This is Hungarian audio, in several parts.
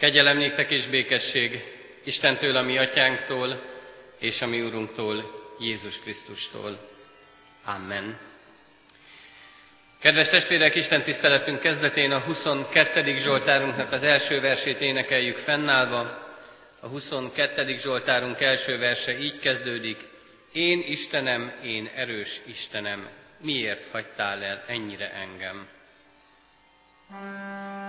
Kegyelem néktek és békesség Istentől, a mi atyánktól, és a mi úrunktól, Jézus Krisztustól. Amen. Kedves testvérek, Isten tiszteletünk kezdetén a 22. Zsoltárunknak az első versét énekeljük fennállva. A 22. Zsoltárunk első verse így kezdődik. Én Istenem, én erős Istenem, miért hagytál el ennyire engem? thank you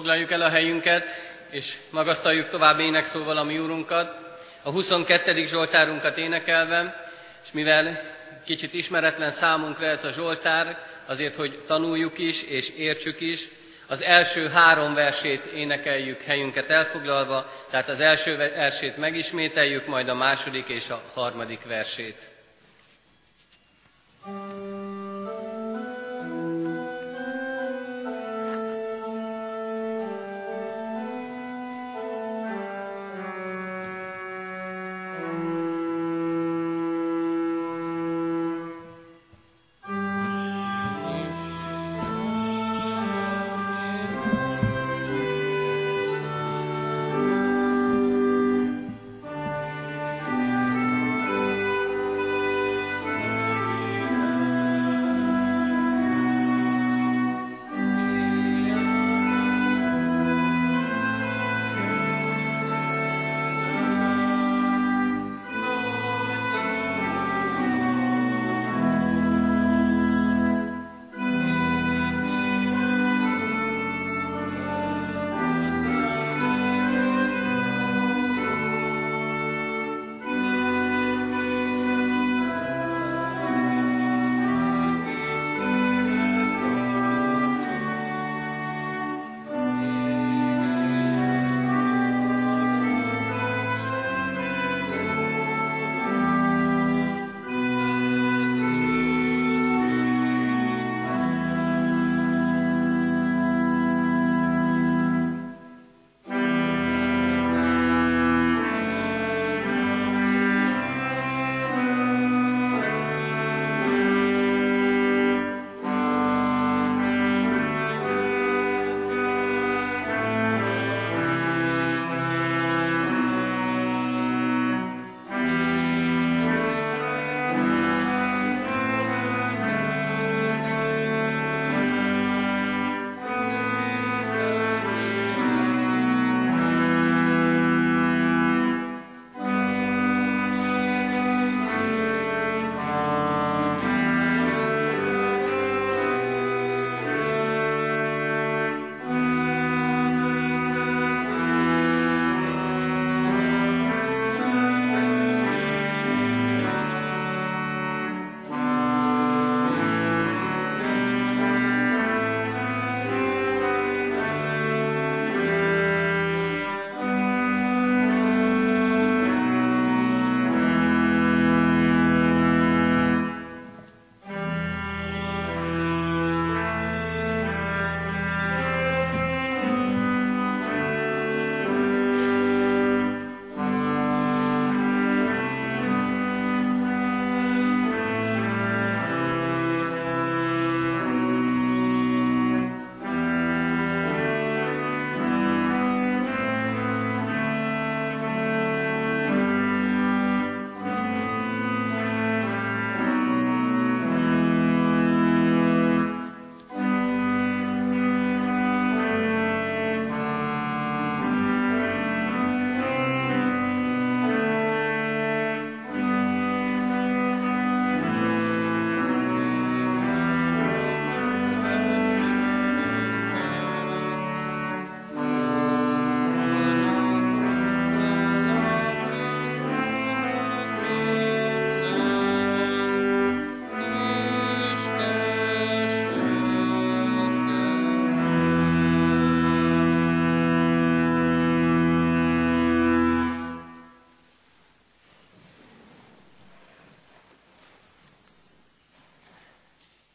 Foglaljuk el a helyünket, és magasztaljuk tovább énekszóval a mi úrunkat, a 22. Zsoltárunkat énekelve, és mivel kicsit ismeretlen számunkra ez a Zsoltár, azért, hogy tanuljuk is és értsük is, az első három versét énekeljük helyünket elfoglalva, tehát az első versét megismételjük, majd a második és a harmadik versét.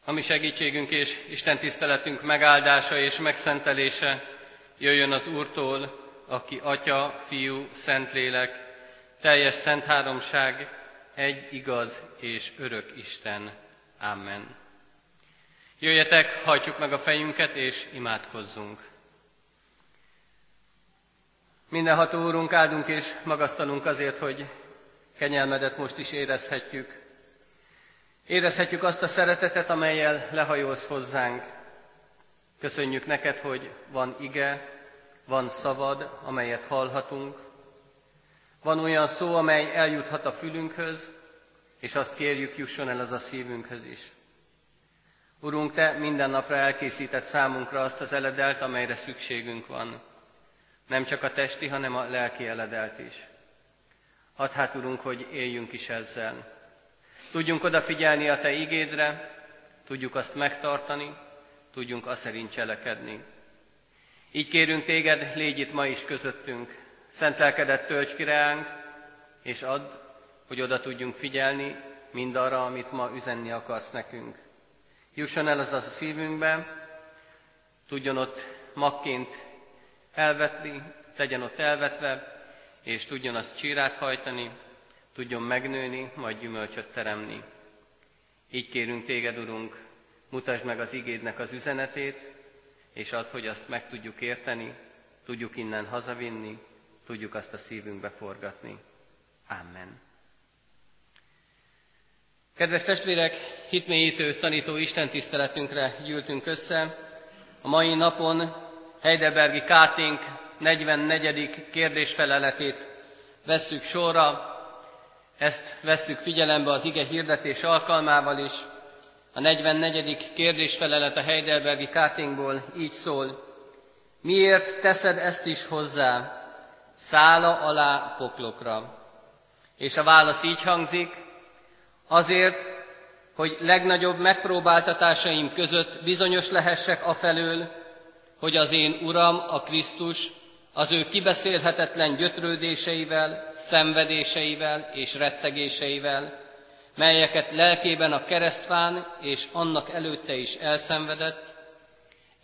A mi segítségünk és Isten tiszteletünk megáldása és megszentelése jöjjön az Úrtól, aki Atya, Fiú, Szentlélek, teljes szent háromság, egy igaz és örök Isten. Amen. Jöjjetek, hajtsuk meg a fejünket és imádkozzunk. Mindenható Úrunk, áldunk és magasztalunk azért, hogy kenyelmedet most is érezhetjük. Érezhetjük azt a szeretetet, amelyel lehajolsz hozzánk. Köszönjük neked, hogy van ige, van szavad, amelyet hallhatunk. Van olyan szó, amely eljuthat a fülünkhöz, és azt kérjük, jusson el az a szívünkhöz is. Urunk, Te minden napra elkészített számunkra azt az eledelt, amelyre szükségünk van. Nem csak a testi, hanem a lelki eledelt is. Hadd hát, Urunk, hogy éljünk is ezzel. Tudjunk odafigyelni a Te igédre, tudjuk azt megtartani, tudjunk azt szerint cselekedni. Így kérünk Téged, légy itt ma is közöttünk, szent lelkedet tölts ki reánk, és add, hogy oda tudjunk figyelni mindarra, amit ma üzenni akarsz nekünk. Jusson el az a szívünkbe, tudjon ott magként elvetni, legyen ott elvetve, és tudjon azt csírát hajtani, tudjon megnőni, majd gyümölcsöt teremni. Így kérünk téged, Urunk, mutasd meg az igédnek az üzenetét, és add, hogy azt meg tudjuk érteni, tudjuk innen hazavinni, tudjuk azt a szívünkbe forgatni. Amen. Kedves testvérek, hitmélyítő tanító Isten tiszteletünkre gyűltünk össze. A mai napon Heidelbergi Káténk 44. kérdésfeleletét vesszük sorra, ezt vesszük figyelembe az ige hirdetés alkalmával is. A 44. kérdésfelelet a Heidelbergi Káténkból így szól. Miért teszed ezt is hozzá, szála alá poklokra? És a válasz így hangzik, azért, hogy legnagyobb megpróbáltatásaim között bizonyos lehessek afelől, hogy az én Uram, a Krisztus, az ő kibeszélhetetlen gyötrődéseivel, szenvedéseivel és rettegéseivel, melyeket lelkében a keresztfán és annak előtte is elszenvedett,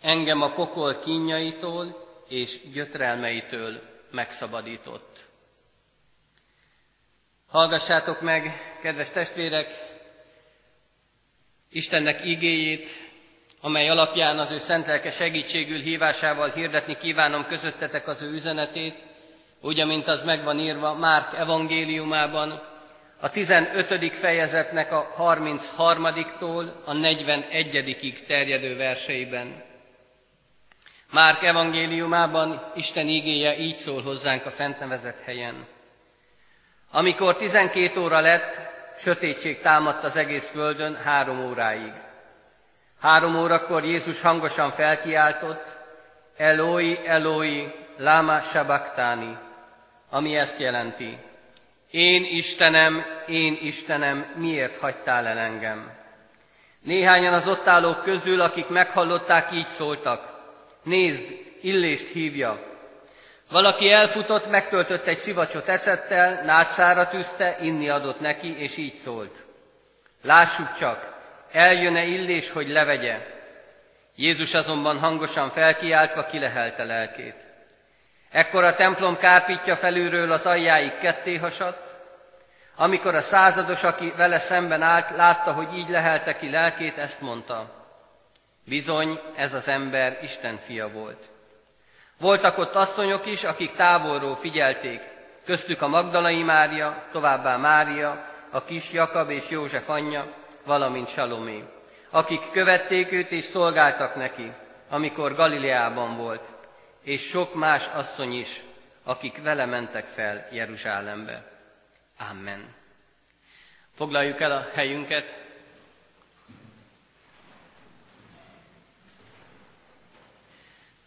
engem a pokol kínjaitól és gyötrelmeitől megszabadított. Hallgassátok meg, kedves testvérek, Istennek igéjét, amely alapján az ő szent lelke segítségül hívásával hirdetni kívánom közöttetek az ő üzenetét, úgy, amint az megvan írva Márk evangéliumában, a 15. fejezetnek a 33-tól a 41. terjedő verseiben. Márk evangéliumában Isten igéje így szól hozzánk a fent nevezett helyen. Amikor 12 óra lett, sötétség támadt az egész földön három óráig. Három órakor Jézus hangosan felkiáltott, Eloi, Eloi, lama sabachthani, ami ezt jelenti. Én Istenem, én Istenem, miért hagytál el engem? Néhányan az ott állók közül, akik meghallották, így szóltak. Nézd, illést hívja. Valaki elfutott, megtöltött egy szivacsot ecettel, nátszára tűzte, inni adott neki, és így szólt. Lássuk csak, eljön-e illés, hogy levegye? Jézus azonban hangosan felkiáltva kilehelte lelkét. Ekkor a templom kárpítja felülről az aljáig ketté hasadt, amikor a százados, aki vele szemben állt, látta, hogy így lehelte ki lelkét, ezt mondta. Bizony, ez az ember Isten fia volt. Voltak ott asszonyok is, akik távolról figyelték, köztük a Magdalai Mária, továbbá Mária, a kis Jakab és József anyja, valamint Salomé, akik követték őt és szolgáltak neki, amikor Galileában volt, és sok más asszony is, akik vele mentek fel Jeruzsálembe. Amen. Foglaljuk el a helyünket.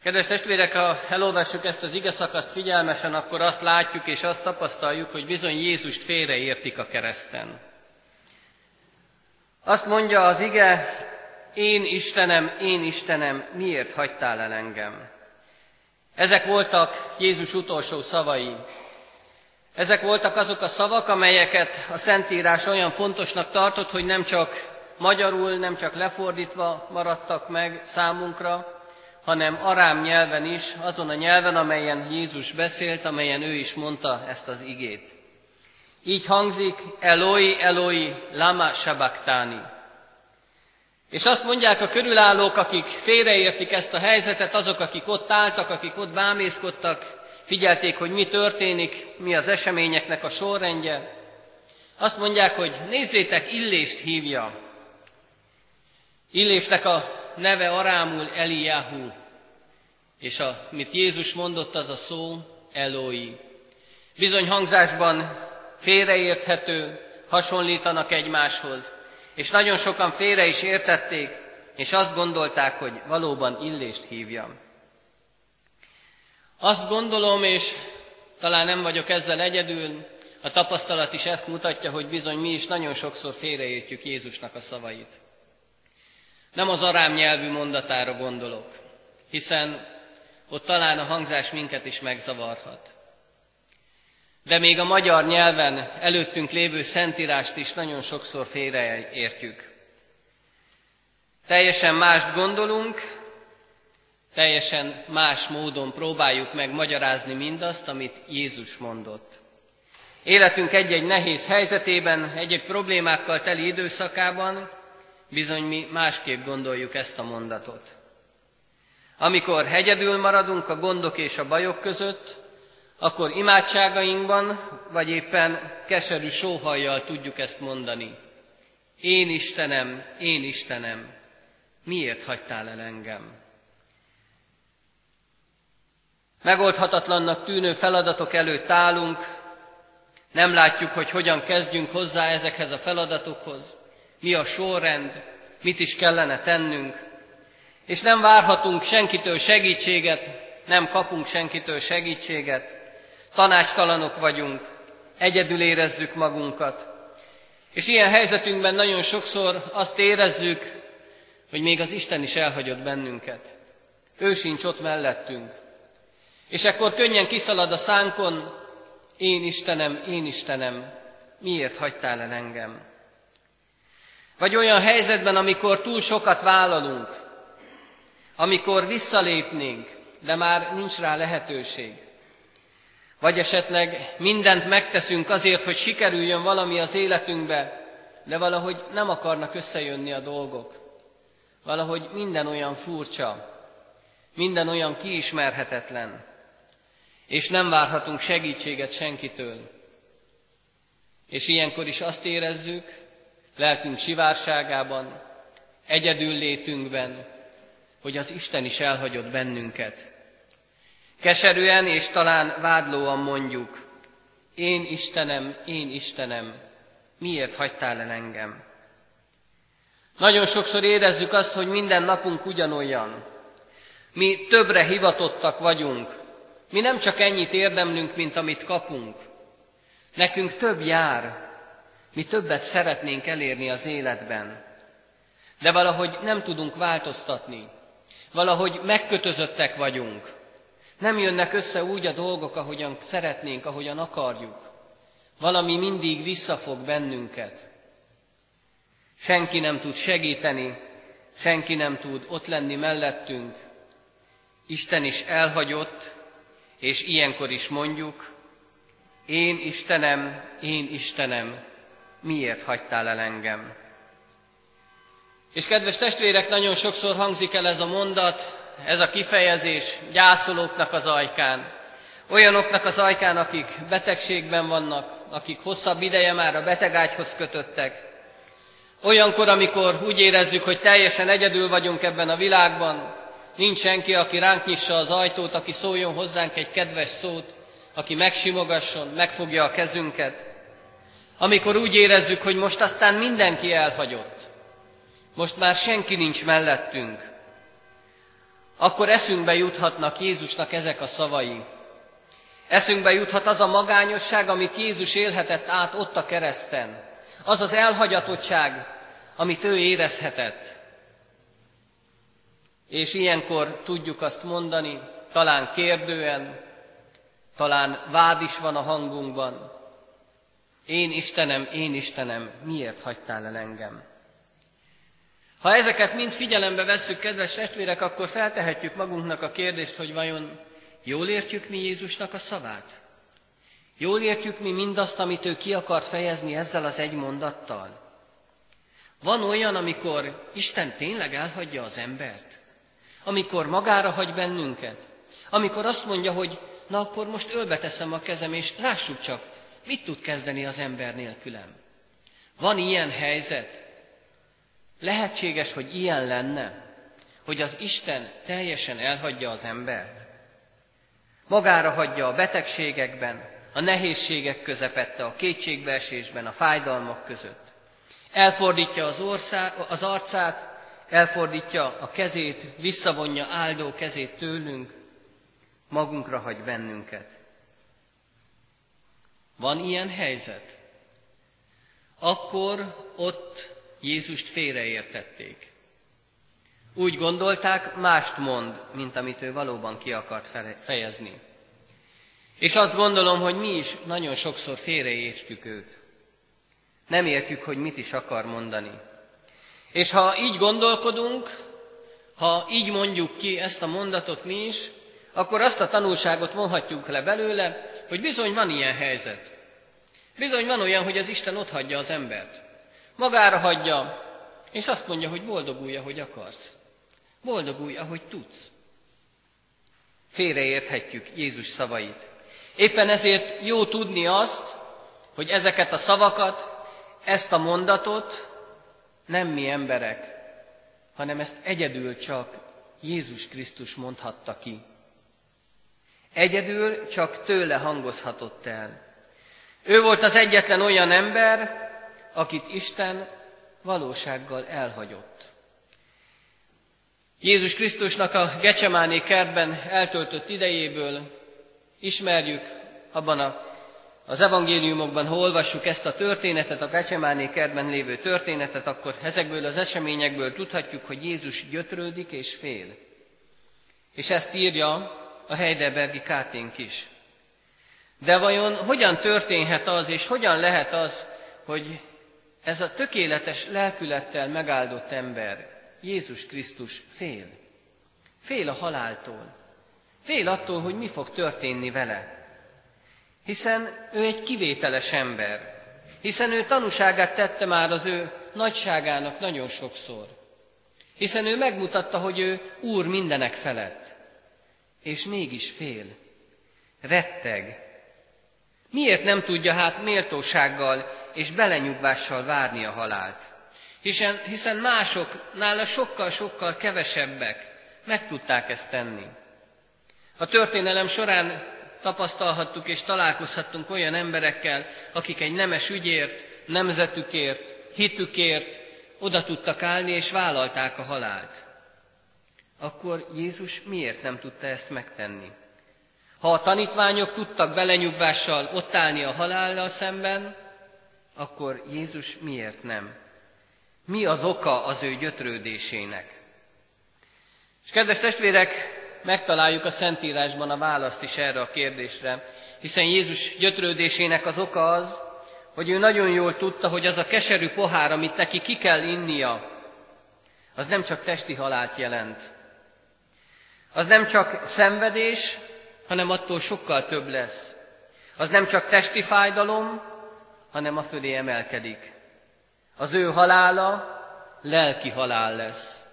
Kedves testvérek, ha elolvassuk ezt az ige szakaszt figyelmesen, akkor azt látjuk és azt tapasztaljuk, hogy bizony Jézust félreértik a kereszten. Azt mondja az ige, én Istenem, én Istenem, miért hagytál el engem? Ezek voltak Jézus utolsó szavai. Ezek voltak azok a szavak, amelyeket a Szentírás olyan fontosnak tartott, hogy nem csak magyarul nem csak lefordítva maradtak meg számunkra, hanem arám nyelven is, azon a nyelven, amelyen Jézus beszélt, amelyen ő is mondta ezt az igét. Így hangzik Eloi, Eloi, lama sabachthani. És azt mondják a körülállók, akik félreértik ezt a helyzetet, azok, akik ott álltak, akik ott bámészkodtak, figyelték, hogy mi történik, mi az eseményeknek a sorrendje. Azt mondják, hogy nézzétek, Illést hívja. Illésnek a neve arámul Eliyahu, és amit Jézus mondott, az a szó Eloi. Bizony hangzásban félreérthető, hasonlítanak egymáshoz, és nagyon sokan félre is értették, és azt gondolták, hogy valóban Illést hívja. Azt gondolom, és talán nem vagyok ezzel egyedül, a tapasztalat is ezt mutatja, hogy bizony mi is nagyon sokszor félreértjük Jézusnak a szavait. Nem az arám nyelvű mondatára gondolok, hiszen ott talán a hangzás minket is megzavarhat. De még a magyar nyelven előttünk lévő szentírást is nagyon sokszor félreértjük. Teljesen mást gondolunk, teljesen más módon próbáljuk meg magyarázni mindazt, amit Jézus mondott. Életünk egy-egy nehéz helyzetében, egy-egy problémákkal teli időszakában bizony mi másképp gondoljuk ezt a mondatot. Amikor hegyedül maradunk a gondok és a bajok között, akkor imádságainkban, vagy éppen keserű sóhajjal tudjuk ezt mondani. Én Istenem, én Istenem, miért hagytál el engem? Megoldhatatlannak tűnő feladatok előtt állunk, nem látjuk, hogy hogyan kezdjünk hozzá ezekhez a feladatokhoz, mi a sorrend, mit is kellene tennünk, és nem várhatunk senkitől segítséget, nem kapunk senkitől segítséget, tanácstalanok vagyunk, egyedül érezzük magunkat. És ilyen helyzetünkben nagyon sokszor azt érezzük, hogy még az Isten is elhagyott bennünket. Ő sincs ott mellettünk. És ekkor könnyen kiszalad a szánkon, én Istenem, én Istenem, miért hagytál el engem? Vagy olyan helyzetben, amikor túl sokat vállalunk, amikor visszalépnénk, de már nincs rá lehetőség. Vagy esetleg mindent megteszünk azért, hogy sikerüljön valami az életünkbe, de valahogy nem akarnak összejönni a dolgok. Valahogy minden olyan furcsa, minden olyan kiismerhetetlen, és nem várhatunk segítséget senkitől. És ilyenkor is azt érezzük, lelkünk sivárságában, egyedül létünkben, hogy az Isten is elhagyott bennünket. Keserűen és talán vádlóan mondjuk, én Istenem, én Istenem, miért hagytál el engem? Nagyon sokszor érezzük azt, hogy minden napunk ugyanolyan. Mi többre hivatottak vagyunk. Mi nem csak ennyit érdemlünk, mint amit kapunk. Nekünk több jár. Mi többet szeretnénk elérni az életben. De valahogy nem tudunk változtatni. Valahogy megkötözöttek vagyunk. Nem jönnek össze úgy a dolgok, ahogyan szeretnénk, ahogyan akarjuk. Valami mindig visszafog bennünket. Senki nem tud segíteni, senki nem tud ott lenni mellettünk. Isten is elhagyott, és ilyenkor is mondjuk, én Istenem, én Istenem, miért hagytál el engem? És kedves testvérek, nagyon sokszor hangzik el ez a mondat, ez a kifejezés gyászolóknak az ajkán. Olyanoknak az ajkán, akik betegségben vannak, akik hosszabb ideje már a betegágyhoz kötöttek. Olyankor, amikor úgy érezzük, hogy teljesen egyedül vagyunk ebben a világban, nincs senki, aki ránk nyissa az ajtót, aki szóljon hozzánk egy kedves szót, aki megsimogasson, megfogja a kezünket. Amikor úgy érezzük, hogy most aztán mindenki elhagyott, most már senki nincs mellettünk, akkor eszünkbe juthatnak Jézusnak ezek a szavai. Eszünkbe juthat az a magányosság, amit Jézus élhetett át ott a kereszten. Az az elhagyatottság, amit ő érezhetett. És ilyenkor tudjuk azt mondani, talán kérdően, talán vád is van a hangunkban. Én Istenem, én Istenem, miért hagytál el engem? Ha ezeket mind figyelembe vesszük, kedves testvérek, akkor feltehetjük magunknak a kérdést, hogy vajon jól értjük mi Jézusnak a szavát? Jól értjük mi mindazt, amit ő ki akart fejezni ezzel az egy mondattal? Van olyan, amikor Isten tényleg elhagyja az embert? Amikor magára hagy bennünket? Amikor azt mondja, hogy na akkor most ölbeteszem a kezem, és lássuk csak, mit tud kezdeni az ember nélkülem. Van ilyen helyzet? Lehetséges, hogy ilyen lenne, hogy az Isten teljesen elhagyja az embert? Magára hagyja a betegségekben, a nehézségek közepette, a kétségbeesésben, a fájdalmak között. Elfordítja az, ország, az arcát, elfordítja a kezét, visszavonja áldó kezét tőlünk, magunkra hagy bennünket. Van ilyen helyzet? Akkor ott Jézust félreértették. Úgy gondolták, mást mond, mint amit ő valóban ki akart fejezni. És azt gondolom, hogy mi is nagyon sokszor félreértjük őt. Nem értjük, hogy mit is akar mondani. És ha így gondolkodunk, ha így mondjuk ki ezt a mondatot mi is, akkor azt a tanulságot vonhatjuk le belőle, hogy bizony van ilyen helyzet. Bizony van olyan, hogy az Isten ott hagyja az embert. Magára hagyja, és azt mondja, hogy boldogulj, ahogy akarsz. Boldogulj, ahogy tudsz. Félreérthetjük Jézus szavait. Éppen ezért jó tudni azt, hogy ezeket a szavakat, ezt a mondatot nem mi emberek, hanem ezt egyedül csak Jézus Krisztus mondhatta ki. Egyedül csak tőle hangozhatott el. Ő volt az egyetlen olyan ember, akit Isten valósággal elhagyott. Jézus Krisztusnak a Gecsemáné kertben eltöltött idejéből ismerjük abban a, az evangéliumokban, ha olvassuk ezt a történetet, a Gecsemáné kertben lévő történetet, akkor ezekből az eseményekből tudhatjuk, hogy Jézus gyötrődik és fél. És ezt írja a Heidelbergi Káténk is. De vajon hogyan történhet az, és hogyan lehet az, hogy ez a tökéletes lelkülettel megáldott ember, Jézus Krisztus fél? Fél a haláltól. Fél attól, hogy mi fog történni vele. Hiszen ő egy kivételes ember. Hiszen ő tanúságát tette már az ő nagyságának nagyon sokszor. Hiszen ő megmutatta, hogy ő Úr mindenek felett. És mégis fél. Retteg. Miért nem tudja hát méltósággal és belenyugvással várni a halált? Hiszen, hiszen mások, nála sokkal-sokkal kevesebbek meg tudták ezt tenni. A történelem során tapasztalhattuk és találkozhattunk olyan emberekkel, akik egy nemes ügyért, nemzetükért, hitükért oda tudtak állni és vállalták a halált. Akkor Jézus miért nem tudta ezt megtenni? Ha a tanítványok tudtak belenyugvással ott állni a halállal szemben, akkor Jézus miért nem? Mi az oka az ő gyötrődésének? És kedves testvérek, megtaláljuk a Szentírásban a választ is erre a kérdésre, hiszen Jézus gyötrődésének az oka az, hogy ő nagyon jól tudta, hogy az a keserű pohár, amit neki ki kell innia, az nem csak testi halált jelent. Az nem csak szenvedés, hanem attól sokkal több lesz. Az nem csak testi fájdalom, hanem a fölé emelkedik. Az ő halála lelki halál lesz.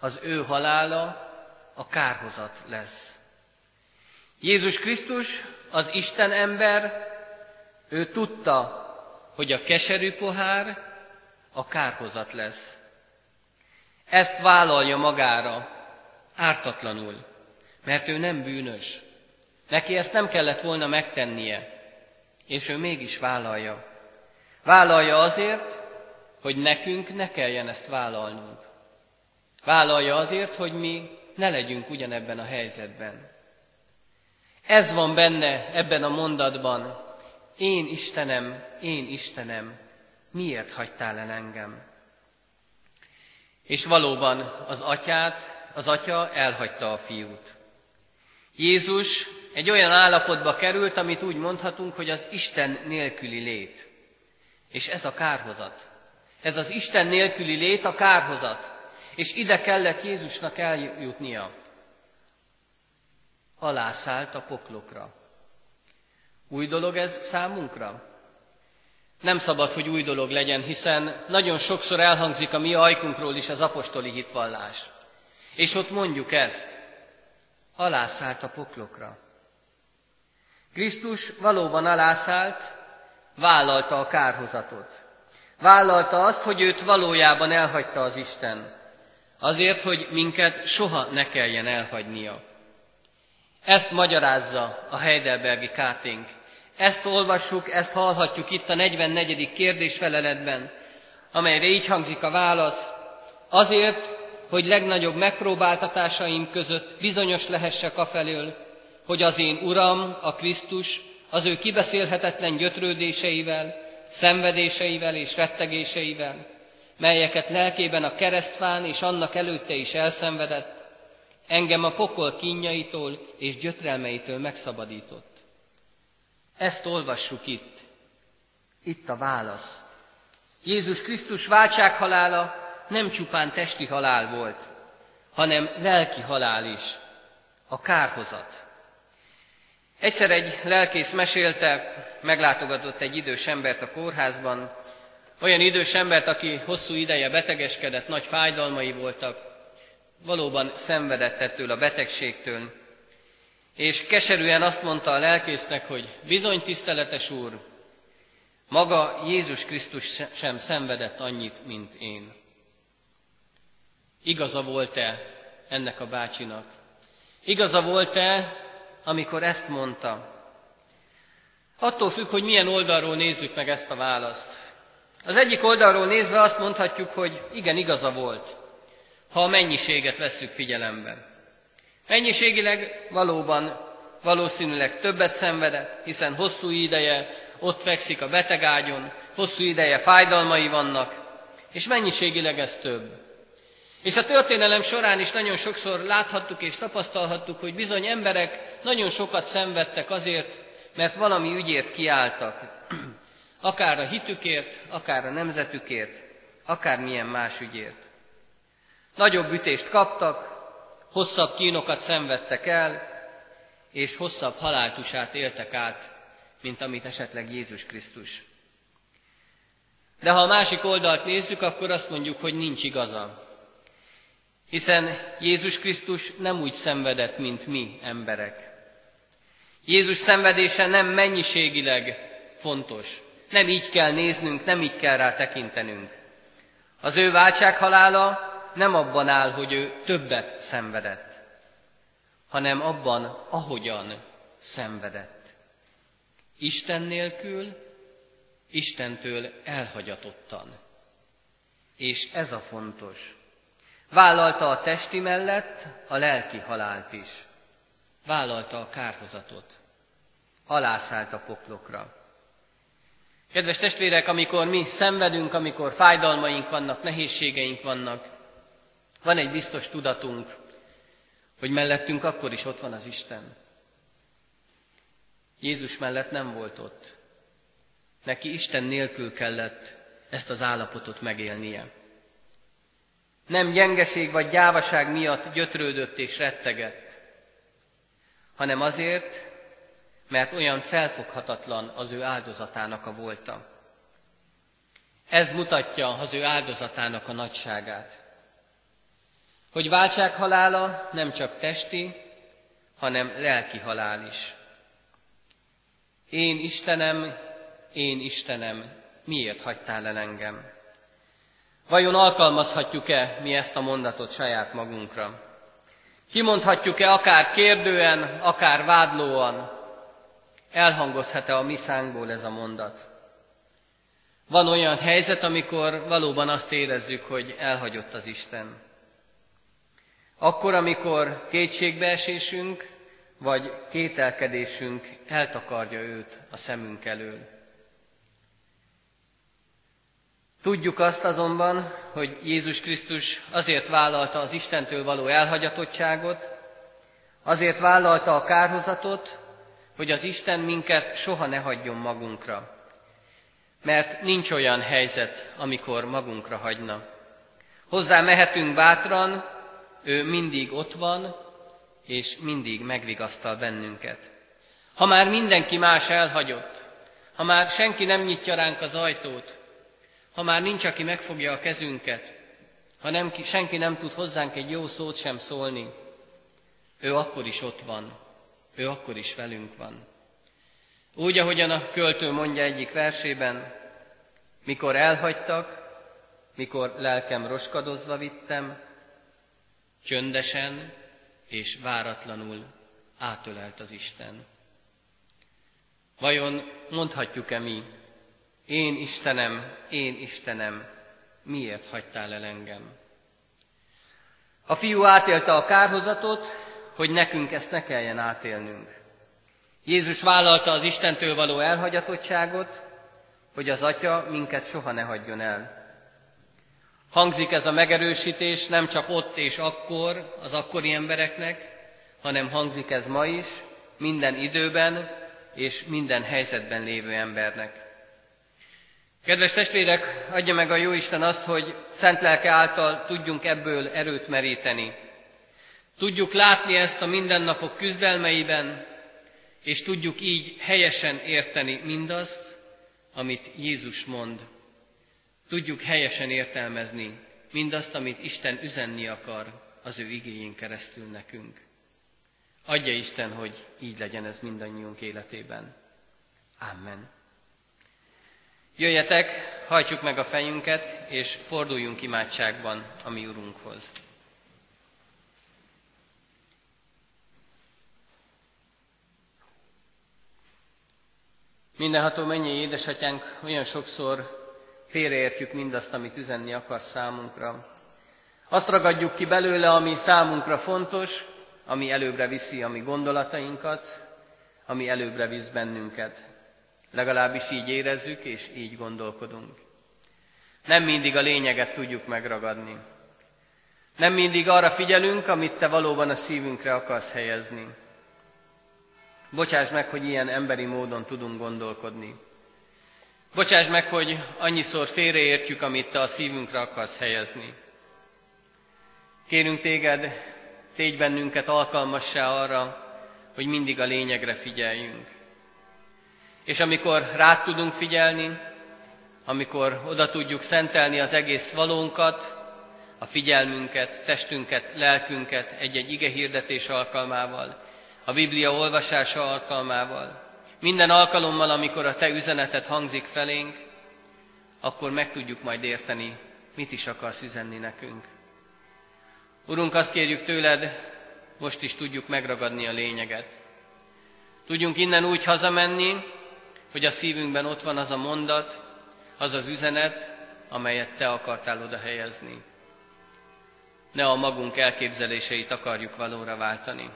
Az ő halála a kárhozat lesz. Jézus Krisztus, az Isten ember, ő tudta, hogy a keserű pohár a kárhozat lesz. Ezt vállalja magára, ártatlanul, mert ő nem bűnös. Neki ezt nem kellett volna megtennie, és ő mégis vállalja. Vállalja azért, hogy nekünk ne kelljen ezt vállalnunk. Vállalja azért, hogy mi ne legyünk ugyanebben a helyzetben. Ez van benne ebben a mondatban. Én Istenem, én Istenem, miért hagytál el engem? És valóban az atyát, az atya elhagyta a fiút. Jézus egy olyan állapotba került, amit úgy mondhatunk, hogy az Isten nélküli lét. És ez a kárhozat. Ez az Isten nélküli lét a kárhozat, és ide kellett Jézusnak eljutnia. Alászállt a poklokra. Új dolog ez számunkra? Nem szabad, hogy új dolog legyen, hiszen nagyon sokszor elhangzik a mi ajkunkról is az apostoli hitvallás. És ott mondjuk ezt, alászállt a poklokra. Krisztus valóban alászállt, vállalta a kárhozatot. Vállalta azt, hogy őt valójában elhagyta az Isten. Azért, hogy minket soha ne kelljen elhagynia. Ezt magyarázza a Heidelbergi Káténk. Ezt olvassuk, ezt hallhatjuk itt a 44. kérdésfeleletben, amelyre így hangzik a válasz. Azért, hogy legnagyobb megpróbáltatásaim között bizonyos lehessek afelől, hogy az én Uram, a Krisztus, az ő kibeszélhetetlen gyötrődéseivel, szenvedéseivel és rettegéseivel, melyeket lelkében a keresztfán és annak előtte is elszenvedett, engem a pokol kínjaitól és gyötrelmeitől megszabadított. Ezt olvassuk itt. Itt a válasz. Jézus Krisztus váltsághalála nem csupán testi halál volt, hanem lelki halál is, a kárhozat. Egyszer egy lelkész mesélte, meglátogatott egy idős embert a kórházban, olyan idős embert, aki hosszú ideje betegeskedett, nagy fájdalmai voltak, valóban szenvedett ettől a betegségtől, és keserűen azt mondta a lelkésznek, hogy bizony tiszteletes úr, maga Jézus Krisztus sem szenvedett annyit, mint én. Igaza volt-e ennek a bácsinak? Igaza volt-e, amikor ezt mondta? Attól függ, hogy milyen oldalról nézzük meg ezt a választ. Az egyik oldalról nézve azt mondhatjuk, hogy igen, igaza volt, ha a mennyiséget vesszük figyelembe. Mennyiségileg valóban valószínűleg többet szenvedett, hiszen hosszú ideje ott fekszik a betegágyon, hosszú ideje fájdalmai vannak, és mennyiségileg ez több. És a történelem során is nagyon sokszor láthattuk és tapasztalhattuk, hogy bizony emberek nagyon sokat szenvedtek azért, mert valami ügyért kiálltak. Akár a hitükért, akár a nemzetükért, akár milyen más ügyért. Nagyobb ütést kaptak, hosszabb kínokat szenvedtek el, és hosszabb haláltusát éltek át, mint amit esetleg Jézus Krisztus. De ha a másik oldalt nézzük, akkor azt mondjuk, hogy nincs igaza. Hiszen Jézus Krisztus nem úgy szenvedett, mint mi emberek. Jézus szenvedése nem mennyiségileg fontos. Nem így kell néznünk, nem így kell rá tekintenünk. Az ő váltsághalála nem abban áll, hogy ő többet szenvedett, hanem abban, ahogyan szenvedett. Isten nélkül, Istentől elhagyatottan. És ez a fontos. Vállalta a testi mellett a lelki halált is. Vállalta a kárhozatot. Alászállt a poklokra. Kedves testvérek, amikor mi szenvedünk, amikor fájdalmaink vannak, nehézségeink vannak, van egy biztos tudatunk, hogy mellettünk akkor is ott van az Isten. Jézus mellett nem volt ott. Neki Isten nélkül kellett ezt az állapotot megélnie. Nem gyengeség vagy gyávaság miatt gyötrődött és rettegett, hanem azért, mert olyan felfoghatatlan az ő áldozatának a volta. Ez mutatja az ő áldozatának a nagyságát. Hogy váltsághalála nem csak testi, hanem lelki halál is. Én Istenem, én Istenem, miért hagytál el engem? Vajon alkalmazhatjuk-e mi ezt a mondatot saját magunkra? Kimondhatjuk-e akár kérdően, akár vádlóan? Elhangozhat-e a mi szánkból ez a mondat? Van olyan helyzet, amikor valóban azt érezzük, hogy elhagyott az Isten. Akkor, amikor kétségbeesésünk vagy kételkedésünk eltakarja őt a szemünk elől. Tudjuk azt azonban, hogy Jézus Krisztus azért vállalta az Istentől való elhagyatottságot, azért vállalta a kárhozatot, hogy az Isten minket soha ne hagyjon magunkra. mert nincs olyan helyzet, amikor magunkra hagyna. Hozzá mehetünk bátran, ő mindig ott van, és mindig megvigasztal bennünket. Ha már mindenki más elhagyott, ha már senki nem nyitja ránk az ajtót, ha már nincs, aki megfogja a kezünket, ha nem, senki nem tud hozzánk egy jó szót sem szólni, ő akkor is ott van, ő akkor is velünk van. Úgy, ahogyan a költő mondja egyik versében, mikor elhagytak, mikor lelkem roskadozva vittem, csöndesen és váratlanul átölelt az Isten. Vajon mondhatjuk-e mi, én Istenem, én Istenem, miért hagytál el engem? A fiú átélte a kárhozatot, hogy nekünk ezt ne kelljen átélnünk. Jézus vállalta az Istentől való elhagyatottságot, hogy az Atya minket soha ne hagyjon el. Hangzik ez a megerősítés nem csak ott és akkor az akkori embereknek, hanem hangzik ez ma is, minden időben és minden helyzetben lévő embernek. Kedves testvérek, adja meg a Jóisten azt, hogy szent lelke által tudjunk ebből erőt meríteni. Tudjuk látni ezt a mindennapok küzdelmeiben, és tudjuk így helyesen érteni mindazt, amit Jézus mond. Tudjuk helyesen értelmezni mindazt, amit Isten üzenni akar az ő igényén keresztül nekünk. Adja Isten, hogy így legyen ez mindannyiunk életében. Amen. Jöjjetek, hajtsuk meg a fejünket, és forduljunk imádságban a mi Urunkhoz. Mindenható mennyi édesatyánk, olyan sokszor félreértjük mindazt, amit üzenni akar számunkra. Azt ragadjuk ki belőle, ami számunkra fontos, ami előbbre viszi a mi gondolatainkat, ami előbbre visz bennünket. Legalábbis így érezzük, és így gondolkodunk. Nem mindig a lényeget tudjuk megragadni. Nem mindig arra figyelünk, amit te valóban a szívünkre akarsz helyezni. Bocsáss meg, hogy ilyen emberi módon tudunk gondolkodni. Bocsáss meg, hogy annyiszor félreértjük, amit te a szívünkre akarsz helyezni. Kérünk téged, tégy bennünket alkalmassá arra, hogy mindig a lényegre figyeljünk. És amikor rá tudunk figyelni, amikor oda tudjuk szentelni az egész valónkat, a figyelmünket, testünket, lelkünket egy-egy ige hirdetés alkalmával, a Biblia olvasása alkalmával, minden alkalommal, amikor a Te üzenetet hangzik felénk, akkor meg tudjuk majd érteni, mit is akarsz üzenni nekünk. Urunk, azt kérjük tőled, most is tudjuk megragadni a lényeget. Tudjunk innen úgy hazamenni, hogy a szívünkben ott van az a mondat, az az üzenet, amelyet Te akartál oda helyezni. Ne a magunk elképzeléseit akarjuk valóra váltani,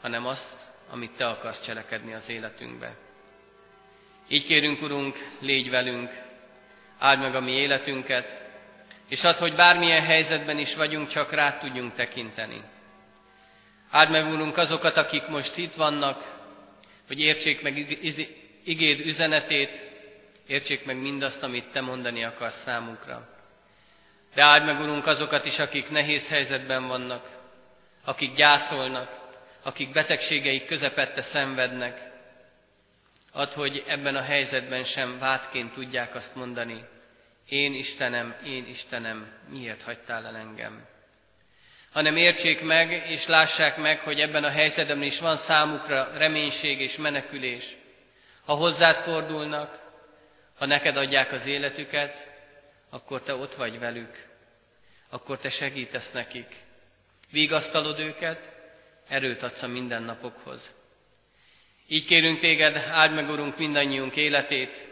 hanem azt, amit Te akarsz cselekedni az életünkbe. Így kérünk, Urunk, légy velünk, áld meg a mi életünket, és add, hogy bármilyen helyzetben is vagyunk, csak rá tudjunk tekinteni. Áld meg, Úrunk, azokat, akik most itt vannak, hogy értsék meg igéd üzenetét, értsék meg mindazt, amit Te mondani akarsz számunkra. De áld meg, Urunk, azokat is, akik nehéz helyzetben vannak, akik gyászolnak, akik betegségeik közepette szenvednek. Add, hogy ebben a helyzetben sem vádként tudják azt mondani, én Istenem, én Istenem, miért hagytál el engem? Hanem értsék meg és lássák meg, hogy ebben a helyzetben is van számukra reménység és menekülés. Ha hozzád fordulnak, ha neked adják az életüket, akkor te ott vagy velük, akkor te segítesz nekik. Vigasztalod őket, erőt adsz a mindennapokhoz. Így kérünk téged, áld meg, Urunk, mindannyiunk életét,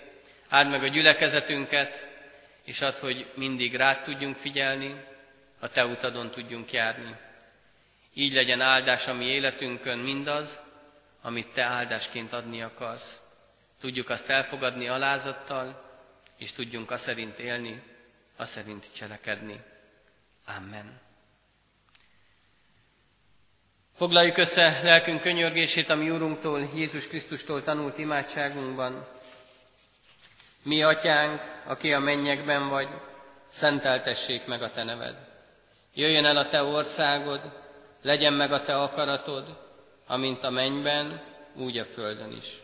áld meg a gyülekezetünket, és add, hogy mindig rád tudjunk figyelni, a Te utadon tudjunk járni. Így legyen áldás a mi életünkön mindaz, amit Te áldásként adni akarsz. Tudjuk azt elfogadni alázattal, és tudjunk szerint élni, azt szerint cselekedni. Amen. Foglaljuk össze lelkünk könyörgését, ami Úrunktól, Jézus Krisztustól tanult imádságunkban. Mi atyánk, aki a mennyekben vagy, szenteltessék meg a te neved. Jöjjön el a te országod, legyen meg a te akaratod, amint a mennyben, úgy a földön is.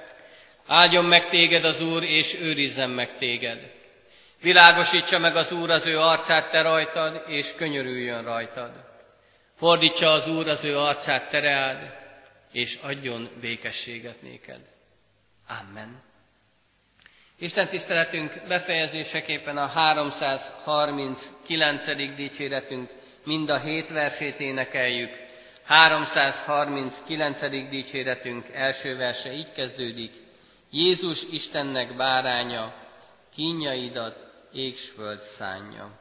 áldjon meg téged az Úr, és őrizzen meg téged. Világosítsa meg az Úr az ő arcát te rajtad, és könyörüljön rajtad. Fordítsa az Úr az ő arcát te és adjon békességet néked. Amen. Isten tiszteletünk befejezéseképpen a 339. dicséretünk mind a hét versét énekeljük. 339. dicséretünk első verse így kezdődik. Jézus Istennek báránya, kínjaidat égsföld szánja.